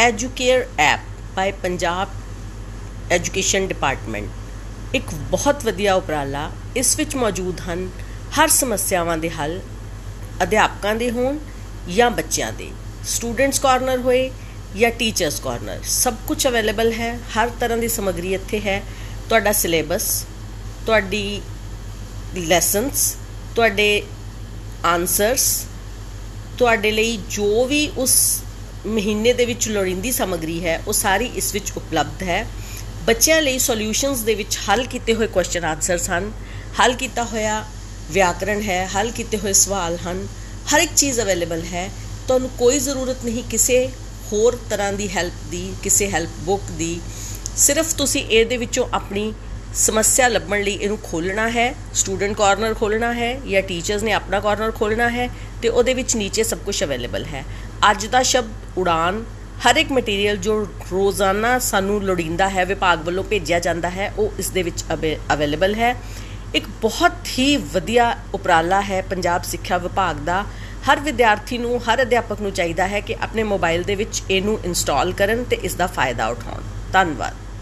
Educare app by Punjab education department ਇੱਕ ਬਹੁਤ ਵਧੀਆ ਉਪਰਾਲਾ ਇਸ ਵਿੱਚ ਮੌਜੂਦ ਹਨ ਹਰ ਸਮੱਸਿਆਵਾਂ ਦੇ ਹੱਲ ਅਧਿਆਪਕਾਂ ਦੇ ਹੋਣ ਜਾਂ ਬੱਚਿਆਂ ਦੇ। ਸਟੂਡੈਂਟਸ ਕਾਰਨਰ ਹੋਏ ਜਾਂ ਟੀਚਰਸ ਕਾਰਨਰ ਸਭ ਕੁਝ ਅਵੇਲੇਬਲ ਹੈ, ਹਰ ਤਰ੍ਹਾਂ ਦੀ ਸਮੱਗਰੀ ਇੱਥੇ ਹੈ। ਤੁਹਾਡਾ ਸਿਲੇਬਸ ਤੁਹਾਡੀ ਲੈਸਨਸ ਤੁਹਾਡੇ ਆਨਸਰਸ ਤੁਹਾਡੇ ਲਈ ਜੋ ਵੀ ਉਸ ਮਹੀਨੇ ਦੇ ਵਿੱਚ ਲੋੜੀਂਦੀ ਸਮੱਗਰੀ ਹੈ, ਉਹ ਸਾਰੀ ਇਸ ਵਿੱਚ ਉਪਲਬਧ ਹੈ। ਬੱਚਿਆਂ ਲਈ ਸੋਲੂਸ਼ਨਸ ਦੇ ਵਿੱਚ ਹੱਲ ਕੀਤੇ ਹੋਏ ਕੁਐਸਚਨ ਆਨਸਰਸ ਹਨ। ਹੱਲ ਕੀਤਾ ਹੋਇਆ ਵਿਆਕਰਣ ਹੈ, ਹੱਲ ਕੀਤੇ ਹੋਏ ਸਵਾਲ ਹਨ। ਹਰ ਇੱਕ ਚੀਜ਼ ਅਵੇਲੇਬਲ ਹੈ। ਤੁਹਾਨੂੰ ਕੋਈ ਜ਼ਰੂਰਤ ਨਹੀਂ ਕਿਸੇ ਹੋਰ ਤਰ੍ਹਾਂ ਦੀ ਹੈਲਪ ਦੀ, ਕਿਸੇ ਹੈਲਪ ਬੁੱਕ ਦੀ। ਸਿਰਫ ਤੁਸੀਂ ਇਹਦੇ ਵਿੱਚੋਂ ਆਪਣੀ ਸਮੱਸਿਆ ਲੱਭਣ ਲਈ ਇਹਨੂੰ ਖੋਲਣਾ ਹੈ। ਸਟੂਡੈਂਟ ਕਾਰਨਰ ਖੋਲਣਾ ਹੈ ਜਾਂ ਟੀਚਰਸ ਨੇ ਆਪਣਾ ਕਾਰਨਰ ਖੋਲਣਾ ਹੈ ਤੇ ਉਹਦੇ ਵਿੱਚ ਨੀਚੇ ਸਭ ਕੁਝ ਅਵੇਲੇਬਲ ਹੈ। ਅੱਜ ਦਾ ਸ਼ਬਦ ਉਡਾਨ, ਹਰ ਇੱਕ ਮਟੀਰੀਅਲ ਜੋ ਰੋਜ਼ਾਨਾ ਸਾਨੂੰ ਲੋੜੀਂਦਾ ਹੈ, ਵਿਭਾਗ ਵੱਲੋਂ ਭੇਜਿਆ ਜਾਂਦਾ ਹੈ, ਉਹ ਇਸ ਦੇ ਵਿੱਚ ਅਵੇਲੇਬਲ ਹੈ। ਇੱਕ ਬਹੁਤ ਹੀ ਵਧੀਆ ਉਪਰਾਲਾ ਹੈ ਪੰਜਾਬ ਸਿੱਖਿਆ ਵਿਭਾਗ ਦਾ। ਹਰ ਵਿਦਿਆਰਥੀ ਨੂੰ, ਹਰ ਅਧਿਆਪਕ ਨੂੰ ਚਾਹੀਦਾ ਹੈ ਕਿ ਆਪਣੇ ਮੋਬਾਈਲ ਦੇ ਵਿੱਚ ਇਹਨੂੰ ਇੰਸਟਾਲ ਕਰਨ ਤੇ ਇਸ ਦਾ ਫਾਇਦਾ ਉਠਾਉਣ। ਧੰਨਵਾਦ।